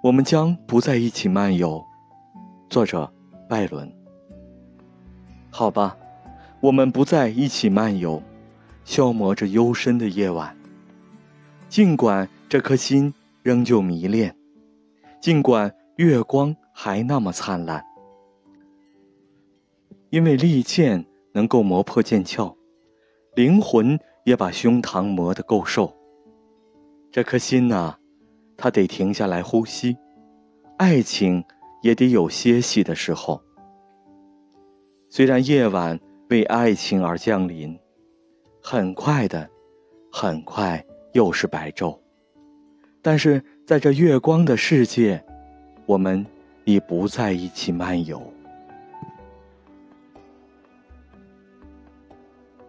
我们将不在一起漫游。作者：拜伦。好吧，我们不在一起漫游，消磨着幽深的夜晚。尽管这颗心仍旧迷恋，尽管月光还那么灿烂，因为利剑能够磨破剑鞘，灵魂也把胸膛磨得够瘦。这颗心呐。他得停下来呼吸，爱情也得有歇息的时候。虽然夜晚为爱情而降临，很快的，很快又是白昼，但是在这月光的世界，我们已不在一起漫游。